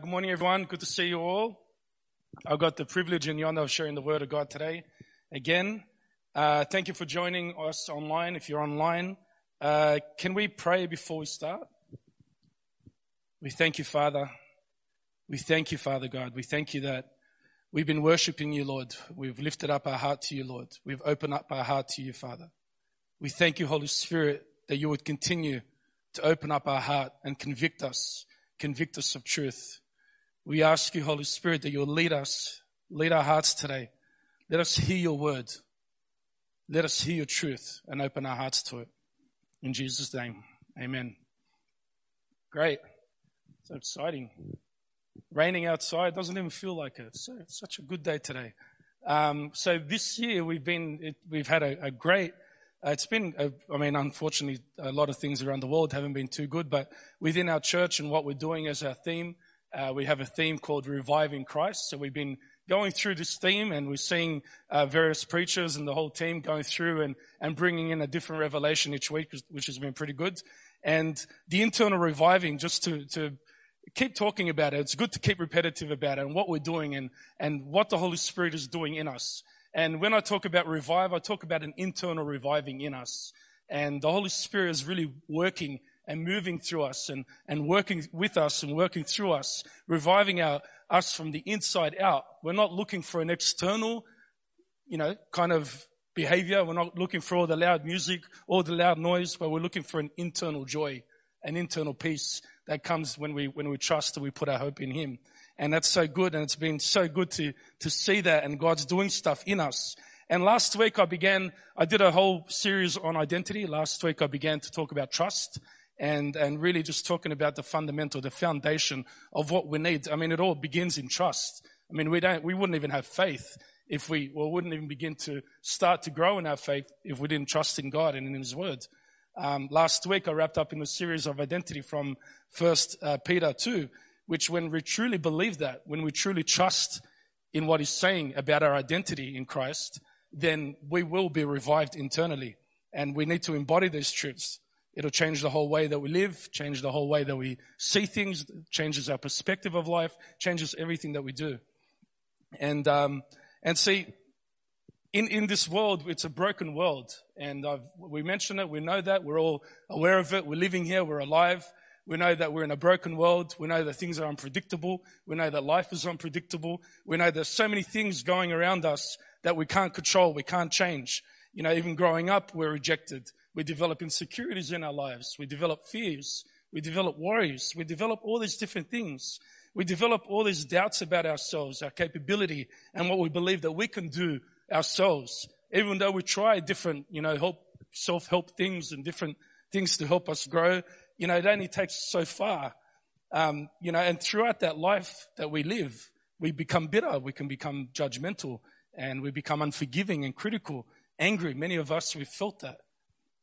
Good morning, everyone. Good to see you all. I've got the privilege and the honor of sharing the word of God today. Again, uh, thank you for joining us online. If you're online, uh, can we pray before we start? We thank you, Father. We thank you, Father God. We thank you that we've been worshiping you, Lord. We've lifted up our heart to you, Lord. We've opened up our heart to you, Father. We thank you, Holy Spirit, that you would continue to open up our heart and convict us convict us of truth. We ask you, Holy Spirit, that you'll lead us, lead our hearts today. Let us hear your word. Let us hear your truth and open our hearts to it. In Jesus' name, amen. Great. So exciting. Raining outside doesn't even feel like it. So it's such a good day today. Um, so this year we've been, it, we've had a, a great uh, it's been, uh, I mean, unfortunately, a lot of things around the world haven't been too good, but within our church and what we're doing as our theme, uh, we have a theme called Reviving Christ. So we've been going through this theme and we're seeing uh, various preachers and the whole team going through and, and bringing in a different revelation each week, which has been pretty good. And the internal reviving, just to, to keep talking about it, it's good to keep repetitive about it and what we're doing and, and what the Holy Spirit is doing in us. And when I talk about revive, I talk about an internal reviving in us. And the Holy Spirit is really working and moving through us and, and working with us and working through us, reviving our, us from the inside out. We're not looking for an external, you know, kind of behavior. We're not looking for all the loud music, all the loud noise, but we're looking for an internal joy, an internal peace that comes when we, when we trust and we put our hope in Him. And that's so good. And it's been so good to, to see that and God's doing stuff in us. And last week I began, I did a whole series on identity. Last week I began to talk about trust and, and really just talking about the fundamental, the foundation of what we need. I mean, it all begins in trust. I mean, we don't, we wouldn't even have faith if we, well, wouldn't even begin to start to grow in our faith if we didn't trust in God and in His Word. Um, last week I wrapped up in a series of identity from First uh, Peter 2 which when we truly believe that, when we truly trust in what he's saying about our identity in Christ, then we will be revived internally. And we need to embody these truths. It'll change the whole way that we live, change the whole way that we see things, changes our perspective of life, changes everything that we do. And, um, and see, in, in this world, it's a broken world. And I've, we mention it, we know that, we're all aware of it, we're living here, we're alive, we know that we're in a broken world. We know that things are unpredictable. We know that life is unpredictable. We know there's so many things going around us that we can't control. We can't change. You know, even growing up, we're rejected. We develop insecurities in our lives. We develop fears. We develop worries. We develop all these different things. We develop all these doubts about ourselves, our capability, and what we believe that we can do ourselves. Even though we try different, you know, help, self-help things and different things to help us grow, you know, it only takes so far. Um, you know, and throughout that life that we live, we become bitter, we can become judgmental, and we become unforgiving and critical, angry. Many of us, we've felt that.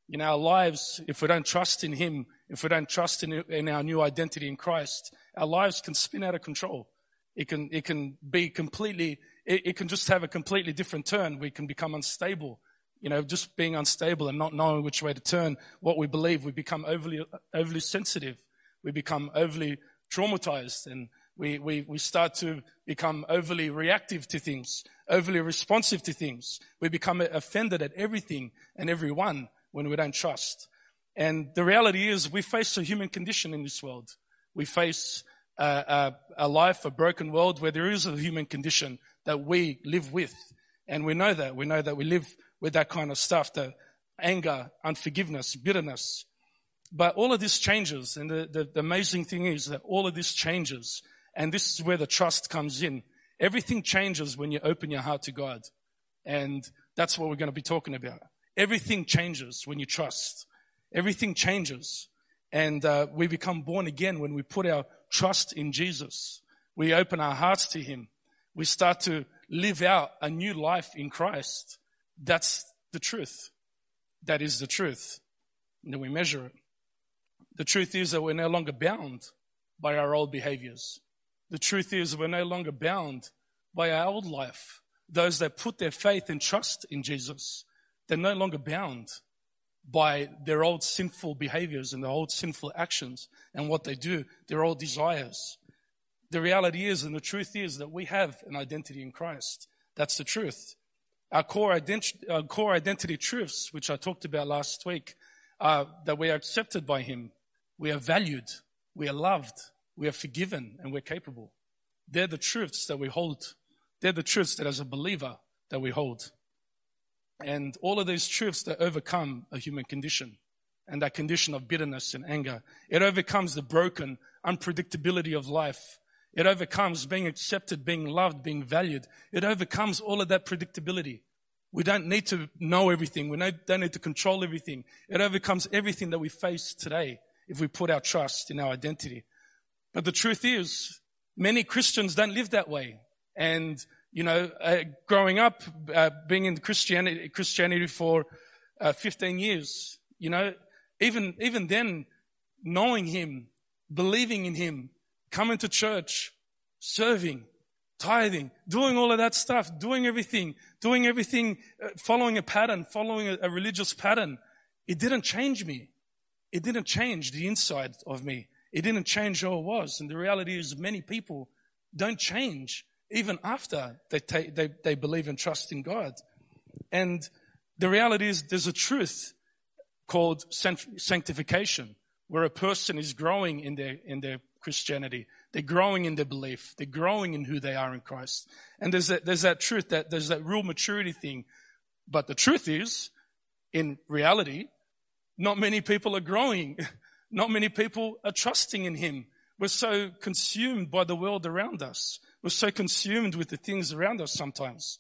In our lives, if we don't trust in Him, if we don't trust in, in our new identity in Christ, our lives can spin out of control. It can, it can be completely, it, it can just have a completely different turn. We can become unstable you know, just being unstable and not knowing which way to turn what we believe, we become overly, overly sensitive. We become overly traumatized and we, we, we start to become overly reactive to things, overly responsive to things. We become offended at everything and everyone when we don't trust. And the reality is we face a human condition in this world. We face a, a, a life, a broken world where there is a human condition that we live with. And we know that. We know that we live with that kind of stuff, the anger, unforgiveness, bitterness. But all of this changes. And the, the, the amazing thing is that all of this changes. And this is where the trust comes in. Everything changes when you open your heart to God. And that's what we're going to be talking about. Everything changes when you trust. Everything changes. And uh, we become born again when we put our trust in Jesus. We open our hearts to Him. We start to live out a new life in Christ. That's the truth. That is the truth. And then we measure it. The truth is that we're no longer bound by our old behaviors. The truth is we're no longer bound by our old life. Those that put their faith and trust in Jesus, they're no longer bound by their old sinful behaviors and their old sinful actions and what they do, their old desires. The reality is, and the truth is, that we have an identity in Christ. That's the truth. Our core, our uh, core identity truths, which I talked about last week, are that we are accepted by Him, we are valued, we are loved, we are forgiven, and we're capable. They're the truths that we hold. They're the truths that as a believer that we hold. And all of these truths that overcome a human condition and that condition of bitterness and anger. It overcomes the broken unpredictability of life. It overcomes being accepted, being loved, being valued. It overcomes all of that predictability. We don't need to know everything. We don't need to control everything. It overcomes everything that we face today if we put our trust in our identity. But the truth is, many Christians don't live that way. And, you know, uh, growing up, uh, being in Christianity, Christianity for uh, 15 years, you know, even, even then, knowing Him, believing in Him, coming to church, serving, tithing, doing all of that stuff, doing everything, doing everything, uh, following a pattern, following a, a religious pattern. It didn't change me. It didn't change the inside of me. It didn't change who I was. And the reality is many people don't change even after they, take, they, they believe and trust in God. And the reality is there's a truth called sanctification, where a person is growing in their, in their Christianity. They're growing in their belief. They're growing in who they are in Christ. And there's that, there's that truth, that there's that real maturity thing. But the truth is, in reality, not many people are growing. Not many people are trusting in Him. We're so consumed by the world around us. We're so consumed with the things around us sometimes.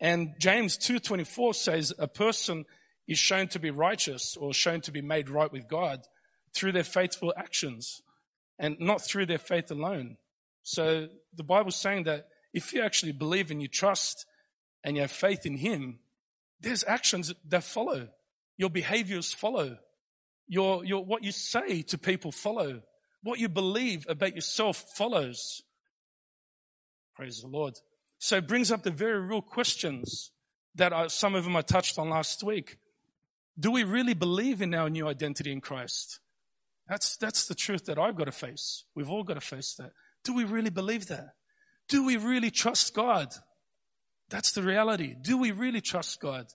And James 2.24 says a person is shown to be righteous or shown to be made right with God through their faithful actions and not through their faith alone. So the Bible's saying that if you actually believe and you trust and you have faith in Him, there's actions that follow. Your behaviors follow. Your, your, what you say to people follow. What you believe about yourself follows. Praise the Lord. So it brings up the very real questions that some of them I touched on last week. Do we really believe in our new identity in Christ? That's, that's the truth that I've got to face. We've all got to face that. Do we really believe that? Do we really trust God? That's the reality. Do we really trust God?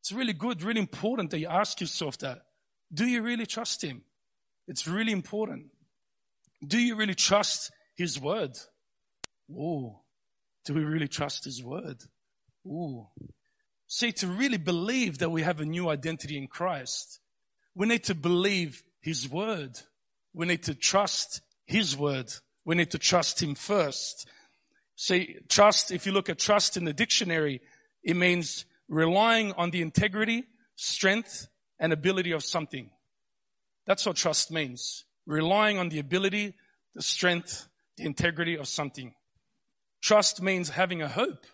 It's really good, really important that you ask yourself that. Do you really trust Him? It's really important. Do you really trust His Word? Oh, do we really trust His Word? Oh, See, to really believe that we have a new identity in Christ, we need to believe His Word. We need to trust His Word. We need to trust Him first. See, trust, if you look at trust in the dictionary, it means relying on the integrity, strength, and ability of something. That's what trust means. Relying on the ability, the strength, the integrity of something. Trust means having a hope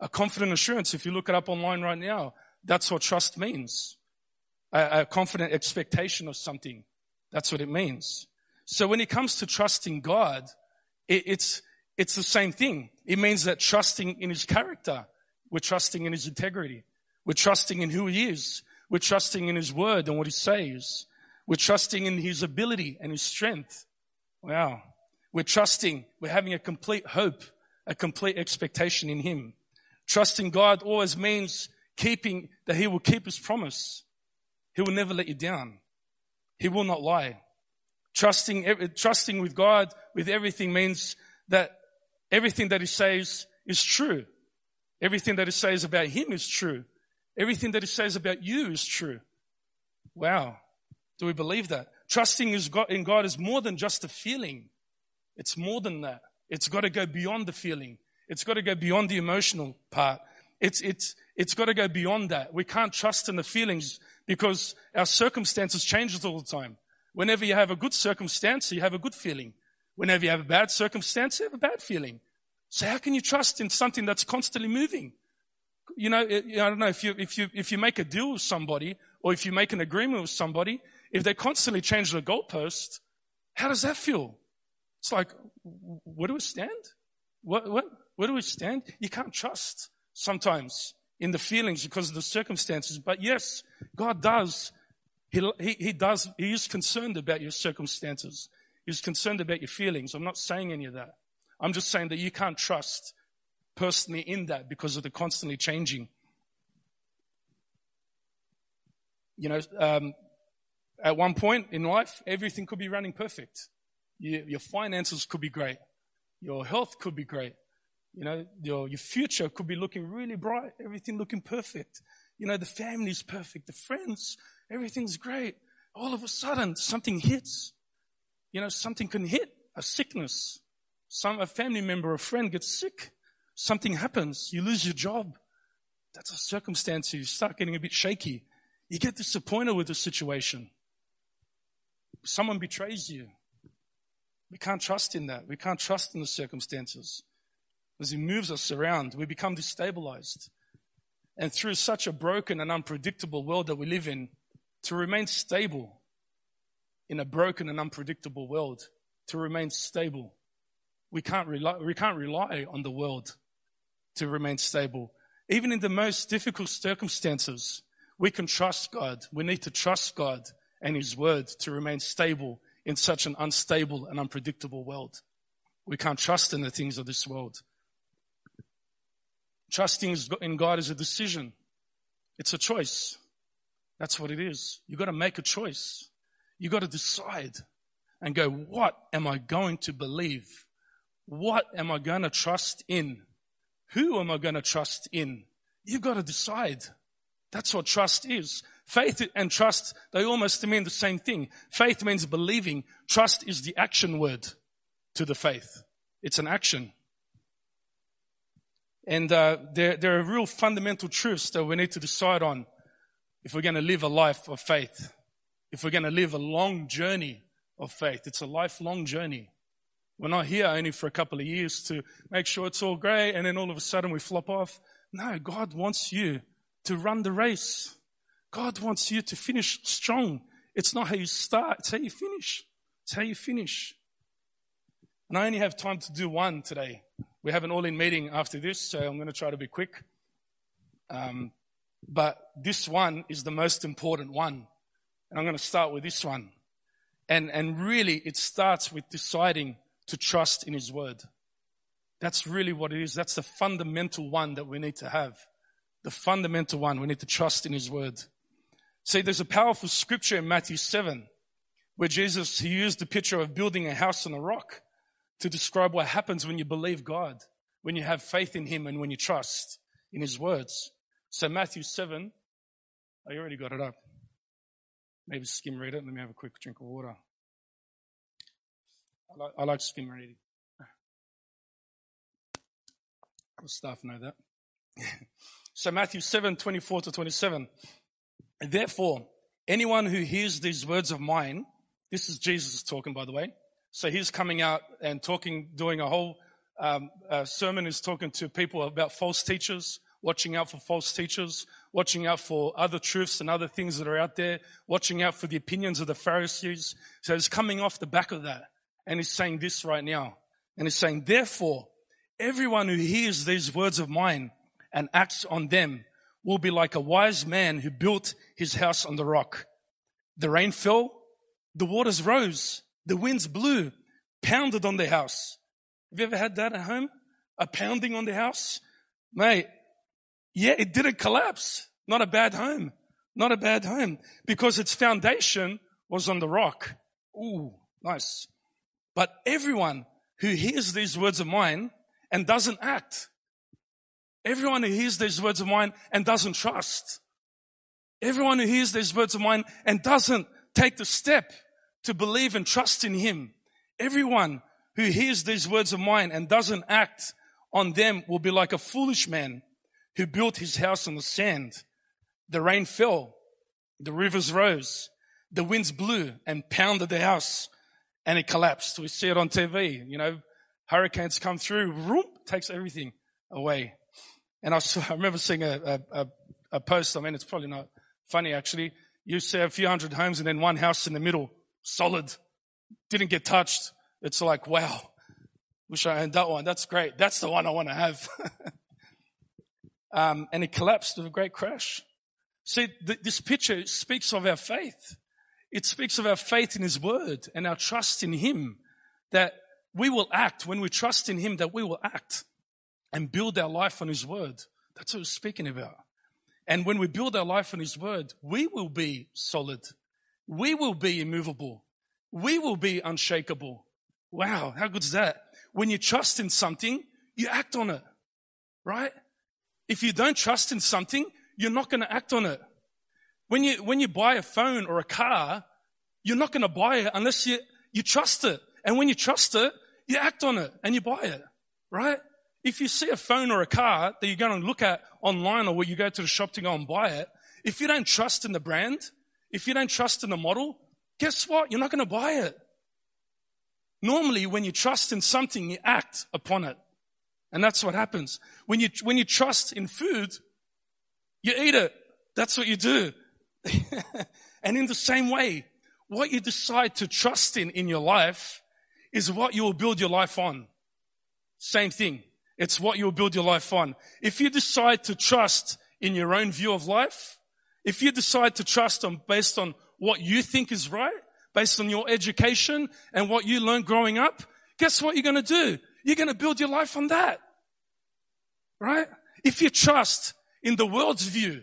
a confident assurance, if you look it up online right now, that's what trust means. A, a confident expectation of something. That's what it means. So when it comes to trusting God, it, it's, it's the same thing. It means that trusting in His character, we're trusting in His integrity. We're trusting in who He is. We're trusting in His word and what He says. We're trusting in His ability and His strength. Wow. We're trusting, we're having a complete hope, a complete expectation in Him. Trusting God always means keeping that He will keep His promise. He will never let you down. He will not lie. Trusting, trusting with God with everything means that everything that He says is true. Everything that He says about Him is true. Everything that He says about you is true. Wow. Do we believe that? Trusting in God is more than just a feeling. It's more than that. It's got to go beyond the feeling. It's got to go beyond the emotional part. It's, it's, it's got to go beyond that. We can't trust in the feelings because our circumstances change all the time. Whenever you have a good circumstance, you have a good feeling. Whenever you have a bad circumstance, you have a bad feeling. So how can you trust in something that's constantly moving? You know, I don't know if you, if you, if you make a deal with somebody or if you make an agreement with somebody, if they constantly change the goalpost, how does that feel? It's like, where do we stand? What, what, where do we stand? You can't trust sometimes in the feelings because of the circumstances. But yes, God does. He, he, he does. He is concerned about your circumstances. He's concerned about your feelings. I'm not saying any of that. I'm just saying that you can't trust personally in that because of the constantly changing. You know, um, at one point in life, everything could be running perfect. You, your finances could be great. Your health could be great. You know, your, your future could be looking really bright. Everything looking perfect. You know, the family's perfect. The friends, everything's great. All of a sudden, something hits. You know, something can hit. A sickness. Some, a family member, a friend gets sick. Something happens. You lose your job. That's a circumstance. You start getting a bit shaky. You get disappointed with the situation. Someone betrays you. We can't trust in that. We can't trust in the circumstances. As He moves us around, we become destabilized. And through such a broken and unpredictable world that we live in, to remain stable in a broken and unpredictable world, to remain stable, we can't rely, we can't rely on the world to remain stable. Even in the most difficult circumstances, we can trust God. We need to trust God and His Word to remain stable in such an unstable and unpredictable world. We can't trust in the things of this world. Trusting in God is a decision. It's a choice. That's what it is. You've got to make a choice. You've got to decide and go, what am I going to believe? What am I going to trust in? Who am I going to trust in? You've got to decide. That's what trust is. Faith and trust, they almost mean the same thing. Faith means believing. Trust is the action word to the faith. It's an action. And uh, there, there are real fundamental truths that we need to decide on if we're going to live a life of faith. If we're going to live a long journey of faith. It's a lifelong journey. We're not here only for a couple of years to make sure it's all great and then all of a sudden we flop off. No, God wants you to run the race. God wants you to finish strong. It's not how you start, it's how you finish. It's how you finish. And I only have time to do one today. We have an all in meeting after this, so I'm going to try to be quick. Um, but this one is the most important one. And I'm going to start with this one. And, and really, it starts with deciding to trust in His Word. That's really what it is. That's the fundamental one that we need to have. The fundamental one. We need to trust in His Word. See, there's a powerful scripture in Matthew 7 where Jesus, he used the picture of building a house on a rock to describe what happens when you believe God, when you have faith in Him and when you trust in His words. So Matthew 7, I already got it up. Maybe skim read it. Let me have a quick drink of water. I like, I like skim reading. The staff know that. so Matthew 7, 24 to 27. Therefore, anyone who hears these words of mine, this is Jesus talking, by the way. So he's coming out and talking, doing a whole um, sermon is talking to people about false teachers, watching out for false teachers, watching out for other truths and other things that are out there, watching out for the opinions of the Pharisees. So he's coming off the back of that. And he's saying this right now. And he's saying, therefore, everyone who hears these words of mine and acts on them will be like a wise man who built his house on the rock. The rain fell, the waters rose, the winds blew, pounded on the house. Have you ever had that at home? A pounding on the house? Mate, yeah, it didn't collapse. Not a bad home. Not a bad home. Because its foundation was on the rock. Ooh, nice. But everyone who hears these words of mine and doesn't act Everyone who hears these words of mine and doesn't trust. Everyone who hears these words of mine and doesn't take the step to believe and trust in Him. Everyone who hears these words of mine and doesn't act on them will be like a foolish man who built his house on the sand. The rain fell, the rivers rose, the winds blew and pounded the house and it collapsed. We see it on TV. You know, hurricanes come through, whoop, takes everything away. And I, saw, I remember seeing a, a, a, post. I mean, it's probably not funny actually. You see a few hundred homes and then one house in the middle, solid, didn't get touched. It's like, wow, wish I had that one. That's great. That's the one I want to have. um, and it collapsed with a great crash. See, th- this picture speaks of our faith. It speaks of our faith in His Word and our trust in Him. That we will act when we trust in Him that we will act and build our life on His Word. That's what we're speaking about. And when we build our life on His Word, we will be solid. We will be immovable. We will be unshakable. Wow, how good is that? When you trust in something, you act on it, right? If you don't trust in something, you're not going to act on it. When you, when you buy a phone or a car, you're not going to buy it unless you, you trust it. And when you trust it, you act on it and you buy it, right? If you see a phone or a car that you're going to look at online or where you go to the shop to go and buy it, if you don't trust in the brand, if you don't trust in the model, guess what? You're not going to buy it. Normally, when you trust in something, you act upon it. And that's what happens. When you, when you trust in food, you eat it. That's what you do. and in the same way, what you decide to trust in in your life is what you will build your life on. Same thing. It's what you will build your life on. If you decide to trust in your own view of life, if you decide to trust on based on what you think is right, based on your education and what you learned growing up, guess what you're going to do? You're going to build your life on that. Right? If you trust in the world's view,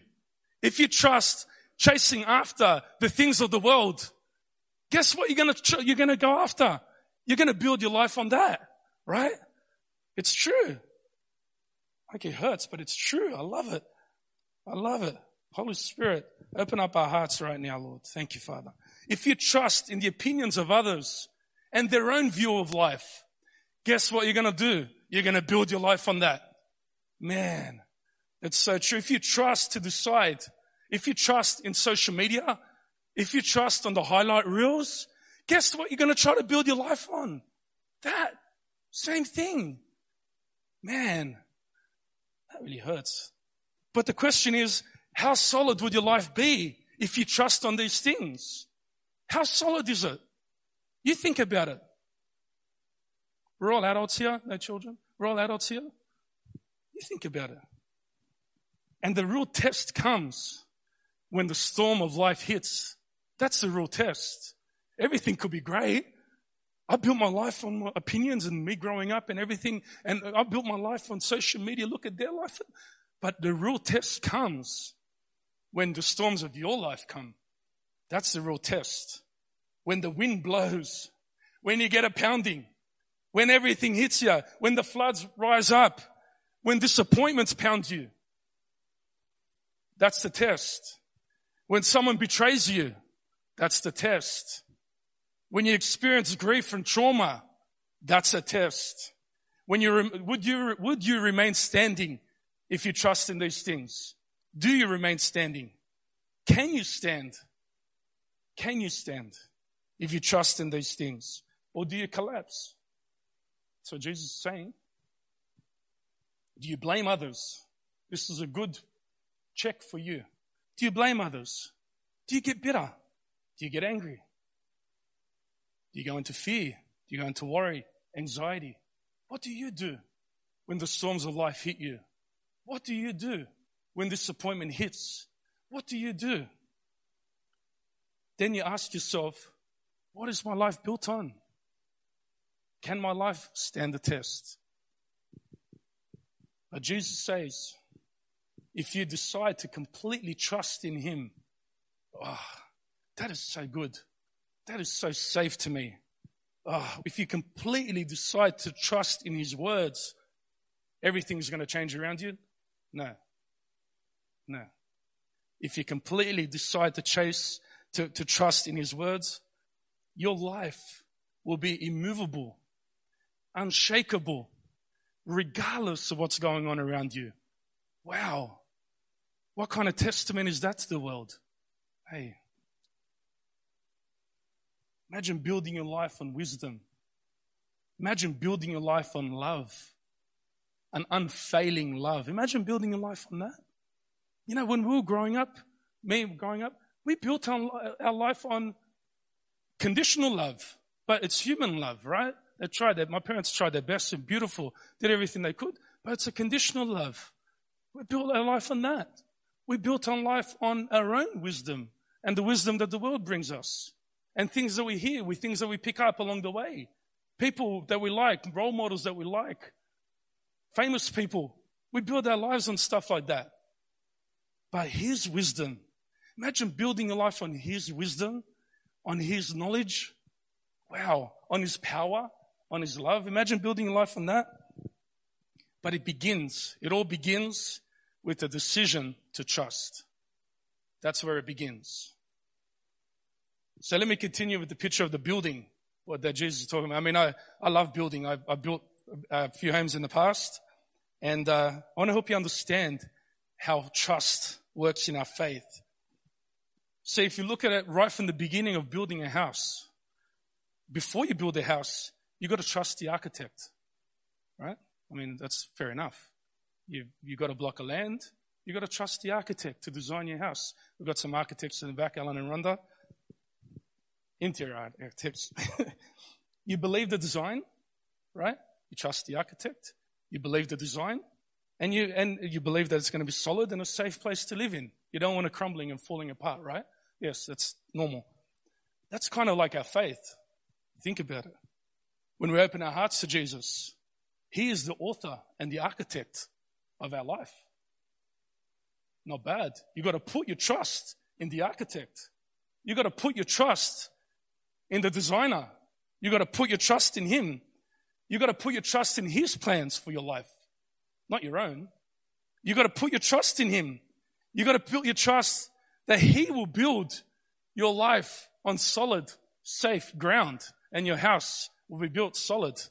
if you trust chasing after the things of the world, guess what you're going to, you're going to go after? You're going to build your life on that. Right? It's true. Like it hurts, but it's true. I love it. I love it. Holy Spirit, open up our hearts right now, Lord. Thank you, Father. If you trust in the opinions of others and their own view of life, guess what you're going to do? You're going to build your life on that. Man, it's so true. If you trust to decide, if you trust in social media, if you trust on the highlight reels, guess what you're going to try to build your life on? That. Same thing. Man, that really hurts. But the question is, how solid would your life be if you trust on these things? How solid is it? You think about it. We're all adults here, no children. We're all adults here. You think about it. And the real test comes when the storm of life hits. That's the real test. Everything could be great. I built my life on my opinions and me growing up and everything. And I built my life on social media. Look at their life. But the real test comes when the storms of your life come. That's the real test. When the wind blows, when you get a pounding, when everything hits you, when the floods rise up, when disappointments pound you. That's the test. When someone betrays you, that's the test. When you experience grief and trauma, that's a test. When you, would you, would you remain standing if you trust in these things? Do you remain standing? Can you stand? Can you stand if you trust in these things? Or do you collapse? So Jesus is saying, do you blame others? This is a good check for you. Do you blame others? Do you get bitter? Do you get angry? Do you go into fear? Do you go into worry, anxiety? What do you do when the storms of life hit you? What do you do when disappointment hits? What do you do? Then you ask yourself, what is my life built on? Can my life stand the test? But Jesus says, if you decide to completely trust in Him, oh, that is so good. That is so safe to me. Oh, if you completely decide to trust in His words, everything's going to change around you? No. No. If you completely decide to chase, to, to trust in His words, your life will be immovable, unshakable, regardless of what's going on around you. Wow. What kind of testament is that to the world? Hey, imagine building your life on wisdom. Imagine building your life on love, an unfailing love. Imagine building your life on that. You know, when we were growing up, me growing up, we built our, our life on conditional love, but it's human love, right? They tried that. My parents tried their best and beautiful, did everything they could, but it's a conditional love. We built our life on that. We built our life on our own wisdom and the wisdom that the world brings us and things that we hear, with things that we pick up along the way. people that we like, role models that we like, famous people. We build our lives on stuff like that. But His wisdom. Imagine building your life on His wisdom, on His knowledge. Wow. On His power, on His love. Imagine building your life on that. But it begins, it all begins with the decision to trust. That's where it begins. So let me continue with the picture of the building, what that Jesus is talking about. I mean, I, I love building. I, I built a few homes in the past, and uh, I want to help you understand how trust works in our faith. So if you look at it right from the beginning of building a house, before you build a house, you've got to trust the architect, right? I mean, that's fair enough. You you got a block of land, You've got to trust the architect to design your house. We've got some architects in the back, Alan and Rhonda interior tips. you believe the design, right? You trust the architect. You believe the design. And you, and you believe that it's going to be solid and a safe place to live in. You don't want it crumbling and falling apart, right? Yes, that's normal. That's kind of like our faith. Think about it. When we open our hearts to Jesus, He is the author and the architect of our life. Not bad. You've got to put your trust in the architect. You've got to put your trust in the designer. You got to put your trust in him. You got to put your trust in his plans for your life, not your own. You got to put your trust in him. You got to put your trust that he will build your life on solid, safe ground and your house will be built solid.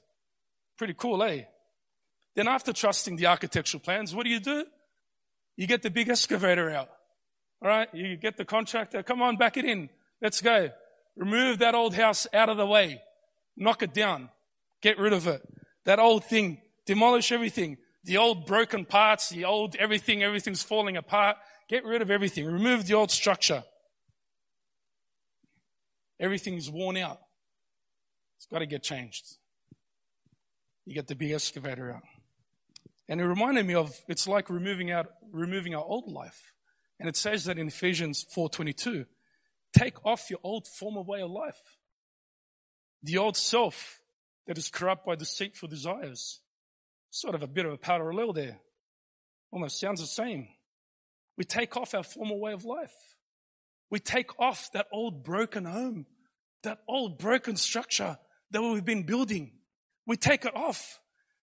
Pretty cool, eh? Then after trusting the architectural plans, what do you do? You get the big excavator out. All right. You get the contractor. Come on, back it in. Let's go. Remove that old house out of the way. Knock it down. Get rid of it. That old thing. Demolish everything. The old broken parts, the old everything, everything's falling apart. Get rid of everything. Remove the old structure. Everything's worn out. It's got to get changed. You get the big excavator out. And it reminded me of, it's like removing out, removing our old life. And it says that in Ephesians 4.22. Take off your old former way of life. The old self that is corrupt by deceitful desires. Sort of a bit of a parallel there. Almost sounds the same. We take off our former way of life. We take off that old broken home, that old broken structure that we've been building. We take it off.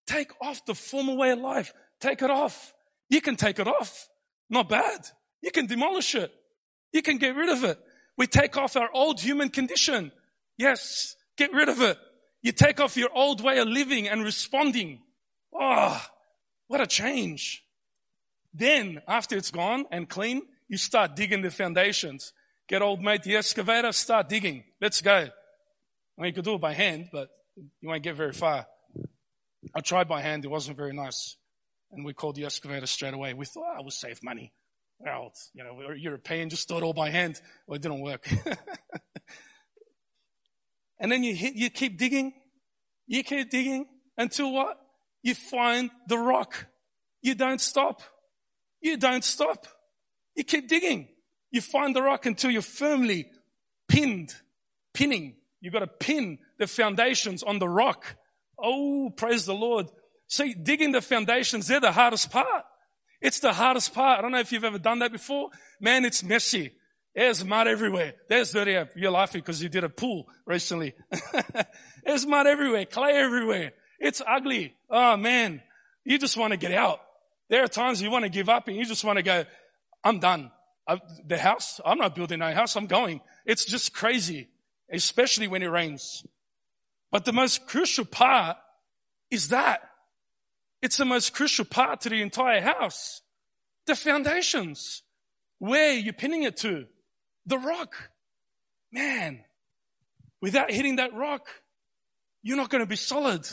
Take off the former way of life. Take it off. You can take it off. Not bad. You can demolish it. You can get rid of it. We take off our old human condition. Yes, get rid of it. You take off your old way of living and responding. Oh, what a change. Then, after it's gone and clean, you start digging the foundations. Get old mate the excavator, start digging. Let's go. I mean, you could do it by hand, but you won't get very far. I tried by hand, it wasn't very nice. And we called the excavator straight away. We thought, oh, we'll save money well, you know, we're European, just do it all by hand. Well, it didn't work. and then you hit, you keep digging, you keep digging until what? You find the rock. You don't stop. You don't stop. You keep digging. You find the rock until you're firmly pinned, pinning. You've got to pin the foundations on the rock. Oh, praise the Lord. See, digging the foundations, they're the hardest part. It's the hardest part. I don't know if you've ever done that before. Man, it's messy. There's mud everywhere. There's dirty. You're laughing because you did a pool recently. There's mud everywhere, clay everywhere. It's ugly. Oh man, you just want to get out. There are times you want to give up and you just want to go, I'm done. I, the house, I'm not building a house. I'm going. It's just crazy, especially when it rains. But the most crucial part is that it's the most crucial part to the entire house. The foundations. Where you're pinning it to? The rock. Man, without hitting that rock, you're not going to be solid.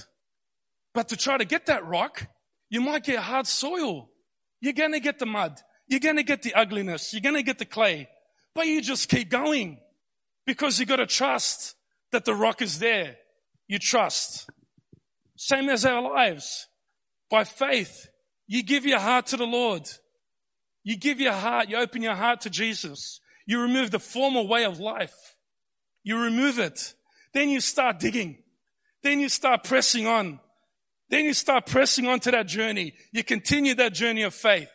But to try to get that rock, you might get hard soil. You're going to get the mud. You're going to get the ugliness. You're going to get the clay. But you just keep going because you got to trust that the rock is there. You trust. Same as our lives. By faith, you give your heart to the Lord. You give your heart, you open your heart to Jesus. You remove the former way of life. You remove it. Then you start digging. then you start pressing on. Then you start pressing on to that journey. You continue that journey of faith.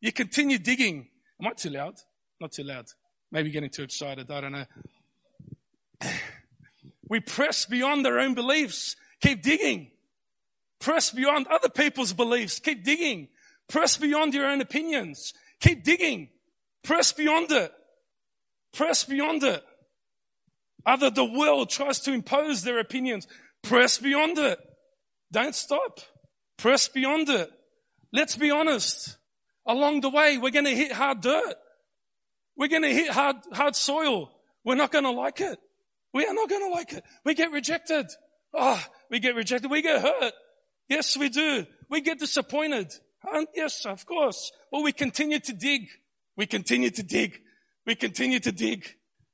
You continue digging. Am I too loud? Not too loud. Maybe getting too excited. I don't know. We press beyond our own beliefs. Keep digging. Press beyond other people's beliefs. Keep digging. Press beyond your own opinions. Keep digging. Press beyond it. Press beyond it. Other the world tries to impose their opinions. Press beyond it. Don't stop. Press beyond it. Let's be honest. Along the way, we're going to hit hard dirt. We're going to hit hard, hard soil. We're not going to like it. We are not going to like it. We get rejected. Oh, we get rejected. We get hurt. Yes, we do. We get disappointed. And yes, of course. But we continue to dig. We continue to dig. We continue to dig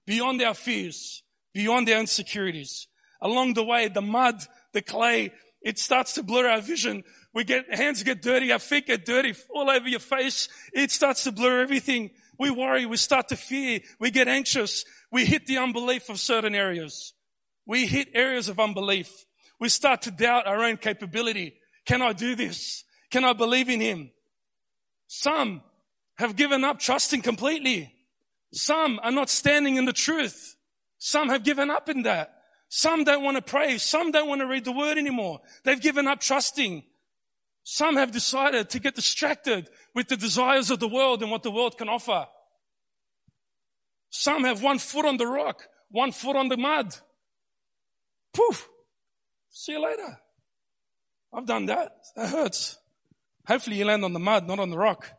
beyond our fears, beyond our insecurities. Along the way, the mud, the clay, it starts to blur our vision. We get, hands get dirty, our feet get dirty, all over your face. It starts to blur everything. We worry, we start to fear, we get anxious. We hit the unbelief of certain areas. We hit areas of unbelief. We start to doubt our own capability. Can I do this? Can I believe in Him? Some have given up trusting completely. Some are not standing in the truth. Some have given up in that. Some don't want to pray. Some don't want to read the word anymore. They've given up trusting. Some have decided to get distracted with the desires of the world and what the world can offer. Some have one foot on the rock, one foot on the mud. Poof. See you later. I've done that. That hurts. Hopefully you land on the mud, not on the rock.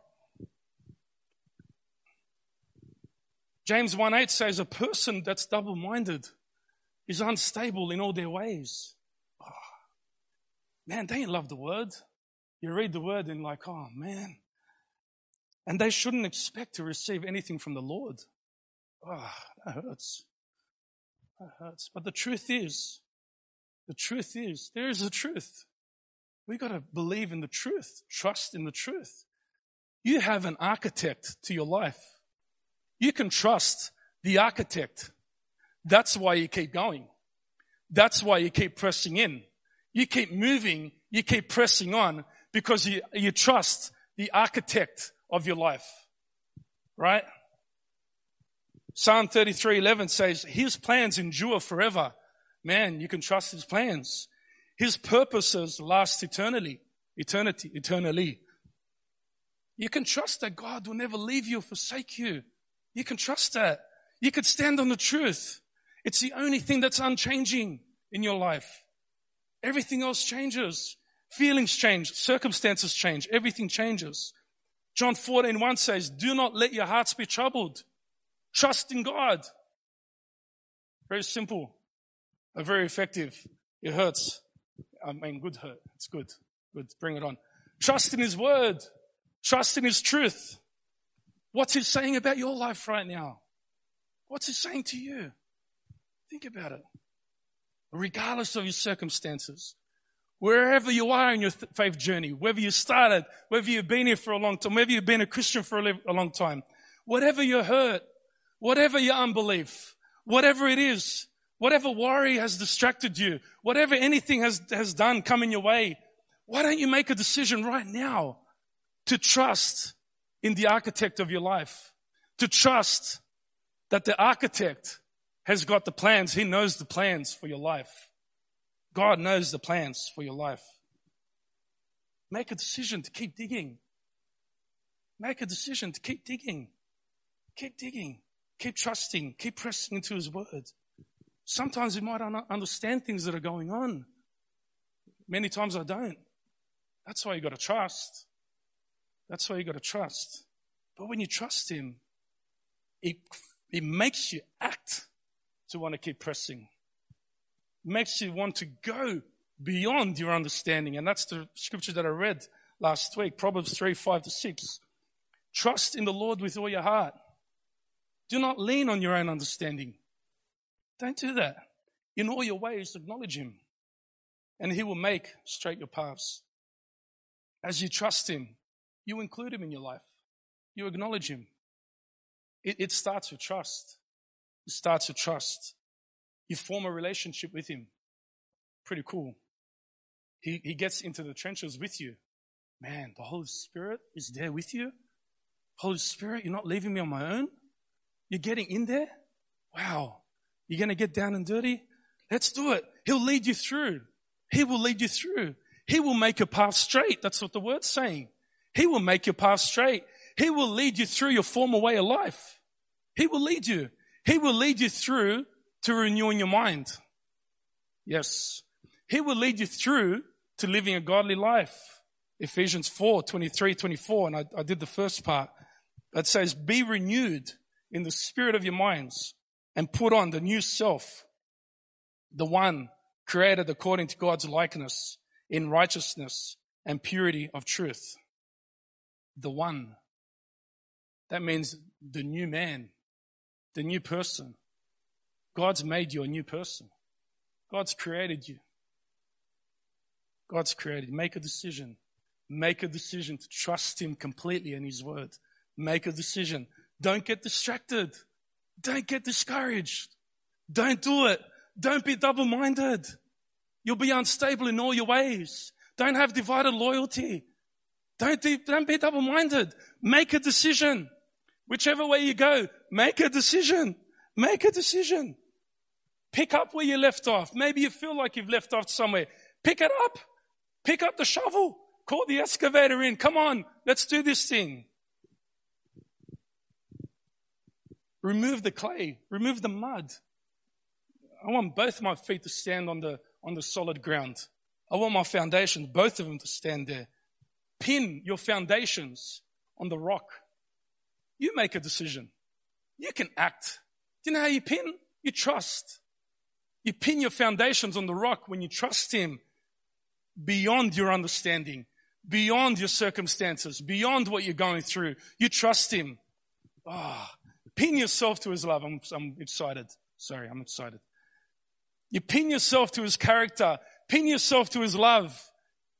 James 1 8 says a person that's double minded is unstable in all their ways. Oh, man, they ain't love the word. You read the word and like, oh man. And they shouldn't expect to receive anything from the Lord. Oh, that hurts. That hurts. But the truth is, the truth is, there is a truth. We got to believe in the truth, trust in the truth. You have an architect to your life. You can trust the architect. That's why you keep going. That's why you keep pressing in. You keep moving. You keep pressing on because you, you trust the architect of your life. Right? Psalm 33:11 says, His plans endure forever. Man, you can trust His plans. His purposes last eternally, eternity, eternally. You can trust that God will never leave you or forsake you. You can trust that. You can stand on the truth. It's the only thing that's unchanging in your life. Everything else changes. Feelings change, circumstances change, everything changes. John 14, 1 says, Do not let your hearts be troubled. Trust in God. Very simple, but very effective. It hurts. I mean, good hurt. It's good. Good. Bring it on. Trust in His word. Trust in His truth. What's He saying about your life right now? What's He saying to you? Think about it. Regardless of your circumstances, wherever you are in your faith journey, whether you started, whether you've been here for a long time, whether you've been a Christian for a long time, whatever you're hurt, whatever your unbelief, whatever it is, whatever worry has distracted you, whatever anything has, has done coming your way, why don't you make a decision right now to trust in the architect of your life? To trust that the architect has got the plans. He knows the plans for your life. God knows the plans for your life. Make a decision to keep digging. Make a decision to keep digging. Keep digging. Keep trusting. Keep pressing into His Word. Sometimes you might understand things that are going on. Many times I don't. That's why you got to trust. That's why you got to trust. But when you trust Him, it, it makes you act to want to keep pressing. It makes you want to go beyond your understanding. And that's the scripture that I read last week, Proverbs 3, 5 to 6. Trust in the Lord with all your heart do not lean on your own understanding. Don't do that. In all your ways, acknowledge Him, and He will make straight your paths. As you trust Him, you include Him in your life. You acknowledge Him. It, it starts with trust. It starts with trust. You form a relationship with Him. Pretty cool. He, he gets into the trenches with you. Man, the Holy Spirit is there with you. Holy Spirit, you're not leaving me on my own. You're getting in there. Wow. You're going to get down and dirty. Let's do it. He'll lead you through. He will lead you through. He will make your path straight. That's what the word's saying. He will make your path straight. He will lead you through your former way of life. He will lead you. He will lead you through to renewing your mind. Yes. He will lead you through to living a godly life. Ephesians 4, 23, 24, and I, I did the first part. It says, be renewed in the spirit of your minds and put on the new self, the one created according to God's likeness in righteousness and purity of truth. The one. That means the new man, the new person. God's made you a new person. God's created you. God's created. Make a decision. Make a decision to trust Him completely in His word. Make a decision. Don't get distracted. Don't get discouraged. Don't do it. Don't be double minded. You'll be unstable in all your ways. Don't have divided loyalty. Don't, don't be double minded. Make a decision. Whichever way you go, make a decision. Make a decision. Pick up where you left off. Maybe you feel like you've left off somewhere. Pick it up. Pick up the shovel. Call the excavator in. Come on. Let's do this thing. Remove the clay. Remove the mud. I want both my feet to stand on the, on the solid ground. I want my foundations, both of them to stand there. Pin your foundations on the rock. You make a decision. You can act. Do you know how you pin? You trust. You pin your foundations on the rock when you trust Him beyond your understanding, beyond your circumstances, beyond what you're going through. You trust Him. Ah, oh, pin yourself to His love. I'm, I'm excited. Sorry, I'm excited. You pin yourself to His character. Pin yourself to His love.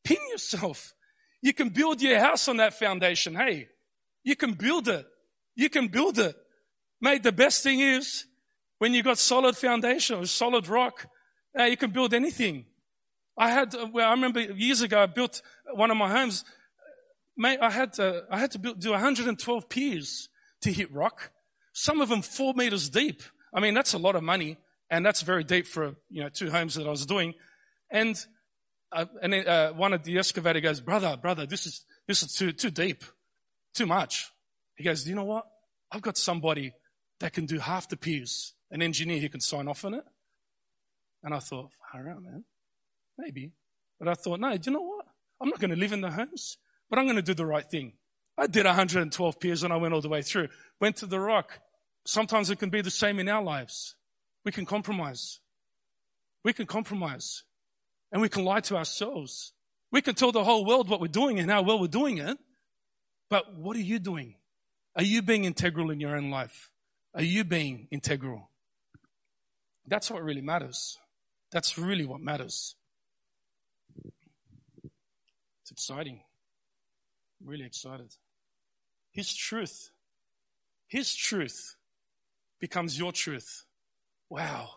Pin yourself. You can build your house on that foundation. Hey, you can build it. You can build it. Mate, the best thing is when you've got solid foundation or solid rock, uh, you can build anything. I had, uh, well, I remember years ago, I built one of my homes. Mate, I had to, I had to build, do 112 piers to hit rock. Some of them four meters deep. I mean, that's a lot of money. And that's very deep for, you know, two homes that I was doing. And, uh, and uh, one of the excavator goes, brother, brother, this is, this is too, too deep, too much. He goes, you know what? I've got somebody that can do half the piers an engineer who can sign off on it. And I thought, far out, man. Maybe. But I thought, no, do you know what? I'm not going to live in the homes, but I'm going to do the right thing. I did 112 piers and I went all the way through. Went to the rock. Sometimes it can be the same in our lives. We can compromise. We can compromise. And we can lie to ourselves. We can tell the whole world what we're doing and how well we're doing it. But what are you doing? Are you being integral in your own life? Are you being integral? That's what really matters. That's really what matters. It's exciting. I'm really excited. His truth, His truth becomes your truth. Wow.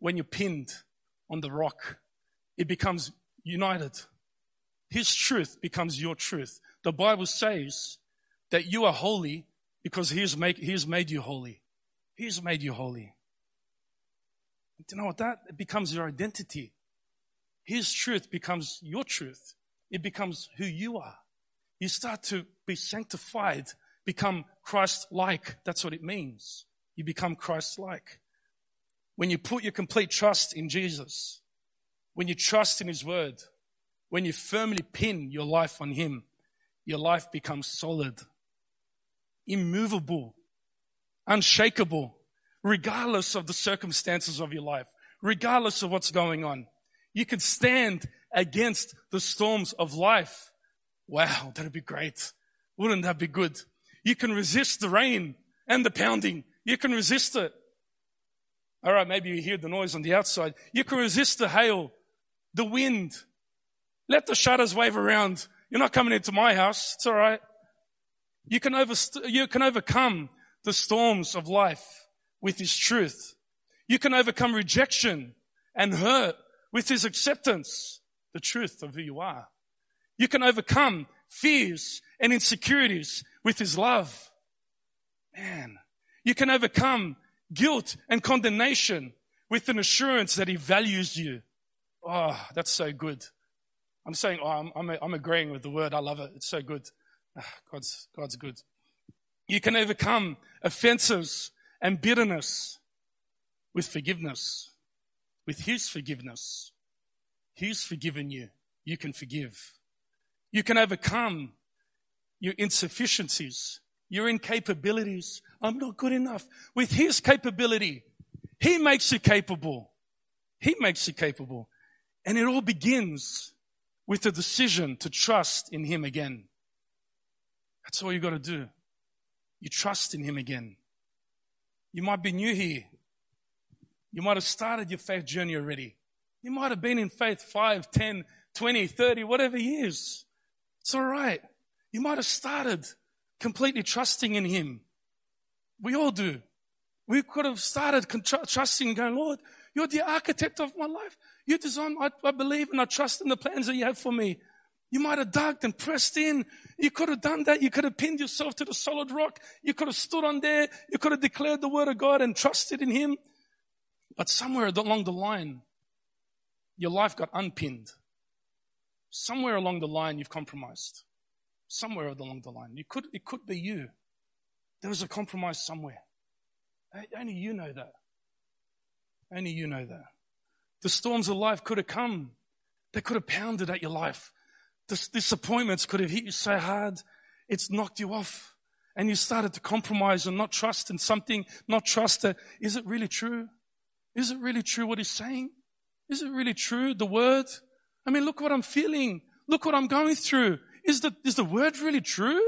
When you're pinned on the rock, it becomes united. His truth becomes your truth. The Bible says that you are holy because He has made, he has made you holy. He has made you holy. Do you know what that? It becomes your identity. His truth becomes your truth. It becomes who you are. You start to be sanctified, become Christ-like. That's what it means. You become Christ-like. When you put your complete trust in Jesus, when you trust in His Word, when you firmly pin your life on Him, your life becomes solid, immovable, unshakable, regardless of the circumstances of your life, regardless of what's going on. You can stand against the storms of life. Wow, that'd be great. Wouldn't that be good? You can resist the rain and the pounding. You can resist it. All right, maybe you hear the noise on the outside. You can resist the hail, the wind. Let the shutters wave around. You're not coming into my house. It's all right. You can, over, you can overcome the storms of life with His truth. You can overcome rejection and hurt with his acceptance, the truth of who you are. You can overcome fears and insecurities with his love. Man, you can overcome guilt and condemnation with an assurance that he values you. Oh, that's so good. I'm saying, oh, I'm, I'm, I'm agreeing with the word. I love it. It's so good. Oh, God's, God's good. You can overcome offenses and bitterness with forgiveness, with His forgiveness. He's forgiven you. You can forgive. You can overcome your insufficiencies, your incapabilities. I'm not good enough. With His capability, He makes you capable. He makes you capable. And it all begins with the decision to trust in Him again. That's all you got to do. You trust in Him again. You might be new here. You might have started your faith journey already. You might have been in faith 5, 10, 20, 30, whatever years. It's all right. You might have started completely trusting in Him. We all do. We could have started trusting and going, Lord, you're the architect of my life. You design, I, I believe and I trust in the plans that you have for me. You might have dug and pressed in. You could have done that. You could have pinned yourself to the solid rock. You could have stood on there. You could have declared the word of God and trusted in Him. But somewhere along the line, your life got unpinned. Somewhere along the line, you've compromised. Somewhere along the line. You could, it could be you. There was a compromise somewhere. Only you know that. Only you know that. The storms of life could have come. They could have pounded at your life. The disappointments could have hit you so hard, it's knocked you off. And you started to compromise and not trust in something, not trust that. Is it really true? Is it really true what he's saying? Is it really true, the word? I mean, look what I'm feeling. Look what I'm going through. Is the, is the word really true?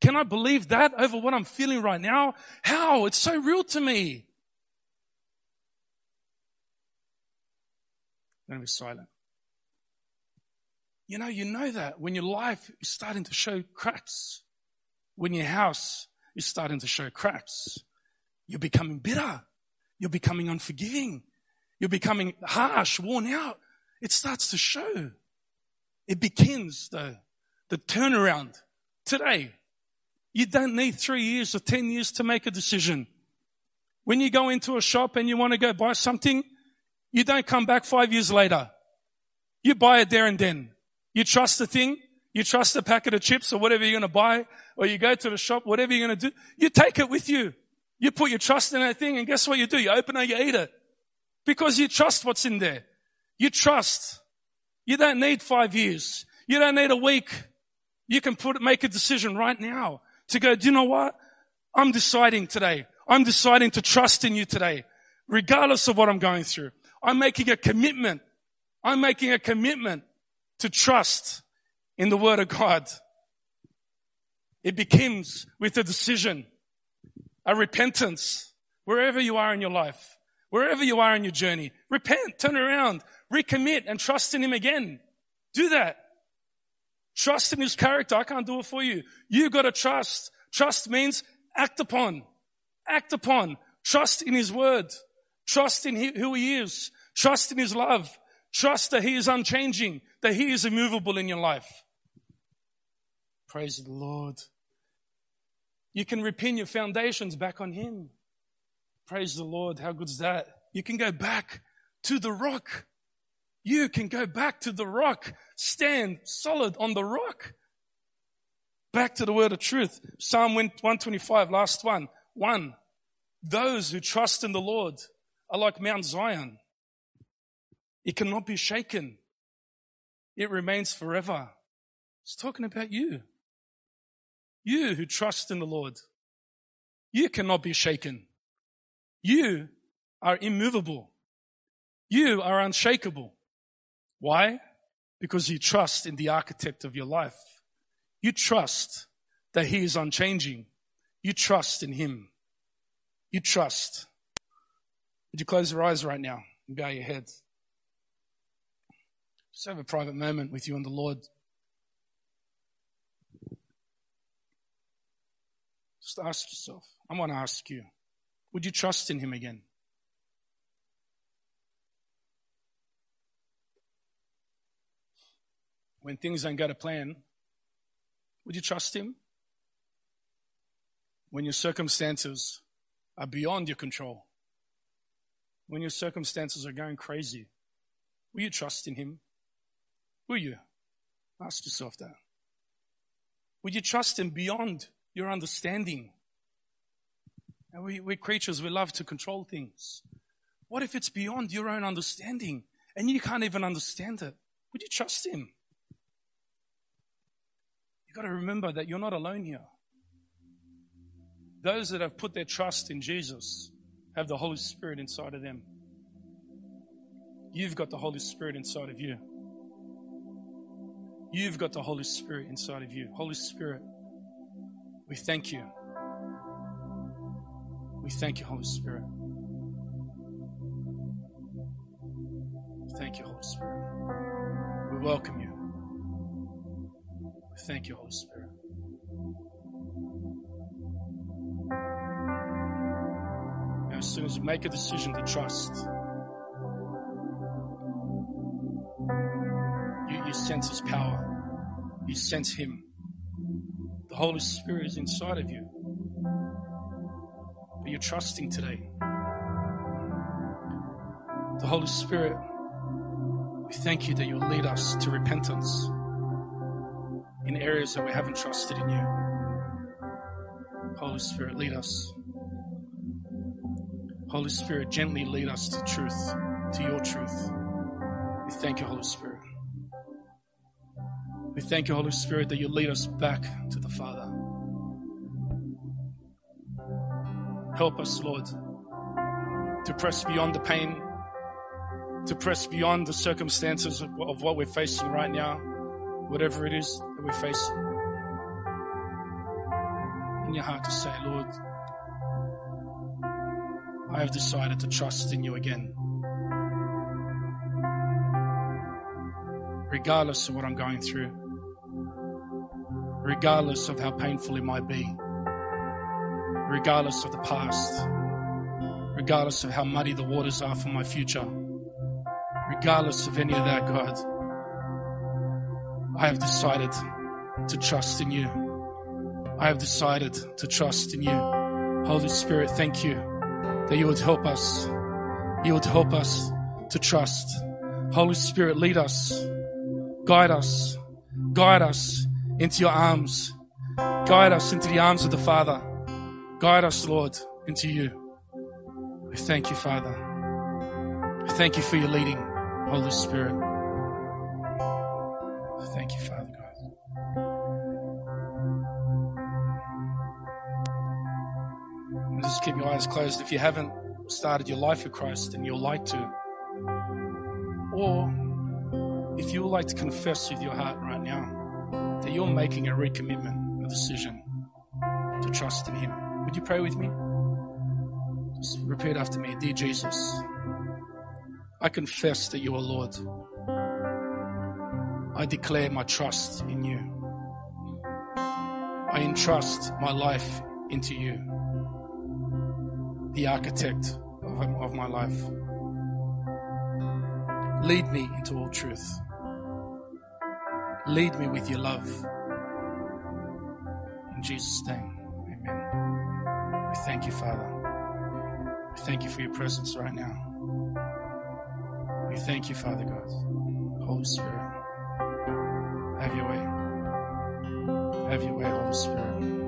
Can I believe that over what I'm feeling right now? How? It's so real to me. Then be silent. You know, you know that when your life is starting to show cracks, when your house is starting to show cracks, you're becoming bitter. You're becoming unforgiving. You're becoming harsh, worn out. It starts to show. It begins though, the turnaround today. You don't need three years or 10 years to make a decision. When you go into a shop and you want to go buy something, you don't come back five years later. You buy it there and then. You trust the thing. You trust the packet of chips or whatever you're going to buy, or you go to the shop, whatever you're going to do. You take it with you. You put your trust in that thing and guess what you do? You open it, you eat it. Because you trust what's in there. You trust. You don't need five years. You don't need a week. You can put, make a decision right now to go, do you know what? I'm deciding today. I'm deciding to trust in you today, regardless of what I'm going through. I'm making a commitment. I'm making a commitment to trust in the word of God. It begins with a decision a repentance wherever you are in your life, wherever you are in your journey. Repent, turn around, recommit and trust in Him again. Do that. Trust in His character. I can't do it for you. You gotta trust. Trust means act upon. Act upon. Trust in His word. Trust in who He is. Trust in His love. Trust that He is unchanging, that He is immovable in your life. Praise the Lord. You can repin your foundations back on Him. Praise the Lord. How good is that? You can go back to the rock. You can go back to the rock. Stand solid on the rock. Back to the word of truth. Psalm 125, last one. One. Those who trust in the Lord are like Mount Zion. It cannot be shaken. It remains forever. It's talking about you. You who trust in the Lord, you cannot be shaken. You are immovable. You are unshakable. Why? Because you trust in the architect of your life. You trust that he is unchanging. You trust in him. You trust. Would you close your eyes right now and bow your heads? Just have a private moment with you and the Lord. Just ask yourself. I want to ask you, would you trust in him again? When things don't go to plan, would you trust Him? When your circumstances are beyond your control, when your circumstances are going crazy, will you trust in Him? Will you? Ask yourself that. Would you trust Him beyond your understanding? And we, we're creatures, we love to control things. What if it's beyond your own understanding and you can't even understand it? Would you trust Him? You've got to remember that you're not alone here. Those that have put their trust in Jesus have the Holy Spirit inside of them. You've got the Holy Spirit inside of you. You've got the Holy Spirit inside of you. Holy Spirit, we thank you. We thank you, Holy Spirit. Thank you, Holy Spirit. We welcome you. Thank you, Holy Spirit. as soon as you make a decision to trust, you, you sense His power. You sense Him. The Holy Spirit is inside of you. But you're trusting today. The Holy Spirit, we thank you that you'll lead us to repentance in areas that we haven't trusted in you. Holy Spirit, lead us. Holy Spirit, gently lead us to truth, to your truth. We thank you, Holy Spirit. We thank you, Holy Spirit, that you lead us back to the Father. Help us, Lord, to press beyond the pain, to press beyond the circumstances of, what we're facing right now, whatever it is that we're facing. In your heart to say, Lord, I have decided to trust in you again. Regardless of what I'm going through, regardless of how painful it might be, regardless of the past, regardless of how muddy the waters are for my future, regardless of any of that, God, I have decided to trust in you. I have decided to trust in you. Holy Spirit, thank you that you would help us. You would help us to trust. Holy Spirit, lead us, guide us, guide us into your arms, guide us into the arms of the Father, guide us, Lord, into you. We thank you, Father. We thank you for your leading, Holy Spirit. Thank you, Father God. Just keep your eyes closed. If you haven't started your life with Christ and you'd like to, or if you would like to confess with your heart right now that you're making a recommitment, a decision to trust in Him, would you pray with me? Just repeat after me Dear Jesus, I confess that you are Lord. I declare my trust in you. I entrust my life into you, the architect of, my life. Lead me into all truth. Lead me with your love. In Jesus' name, amen. We thank you, Father. We thank you for your presence right now. We thank you, Father God. Holy Spirit, have your way. Have your way, Holy Spirit.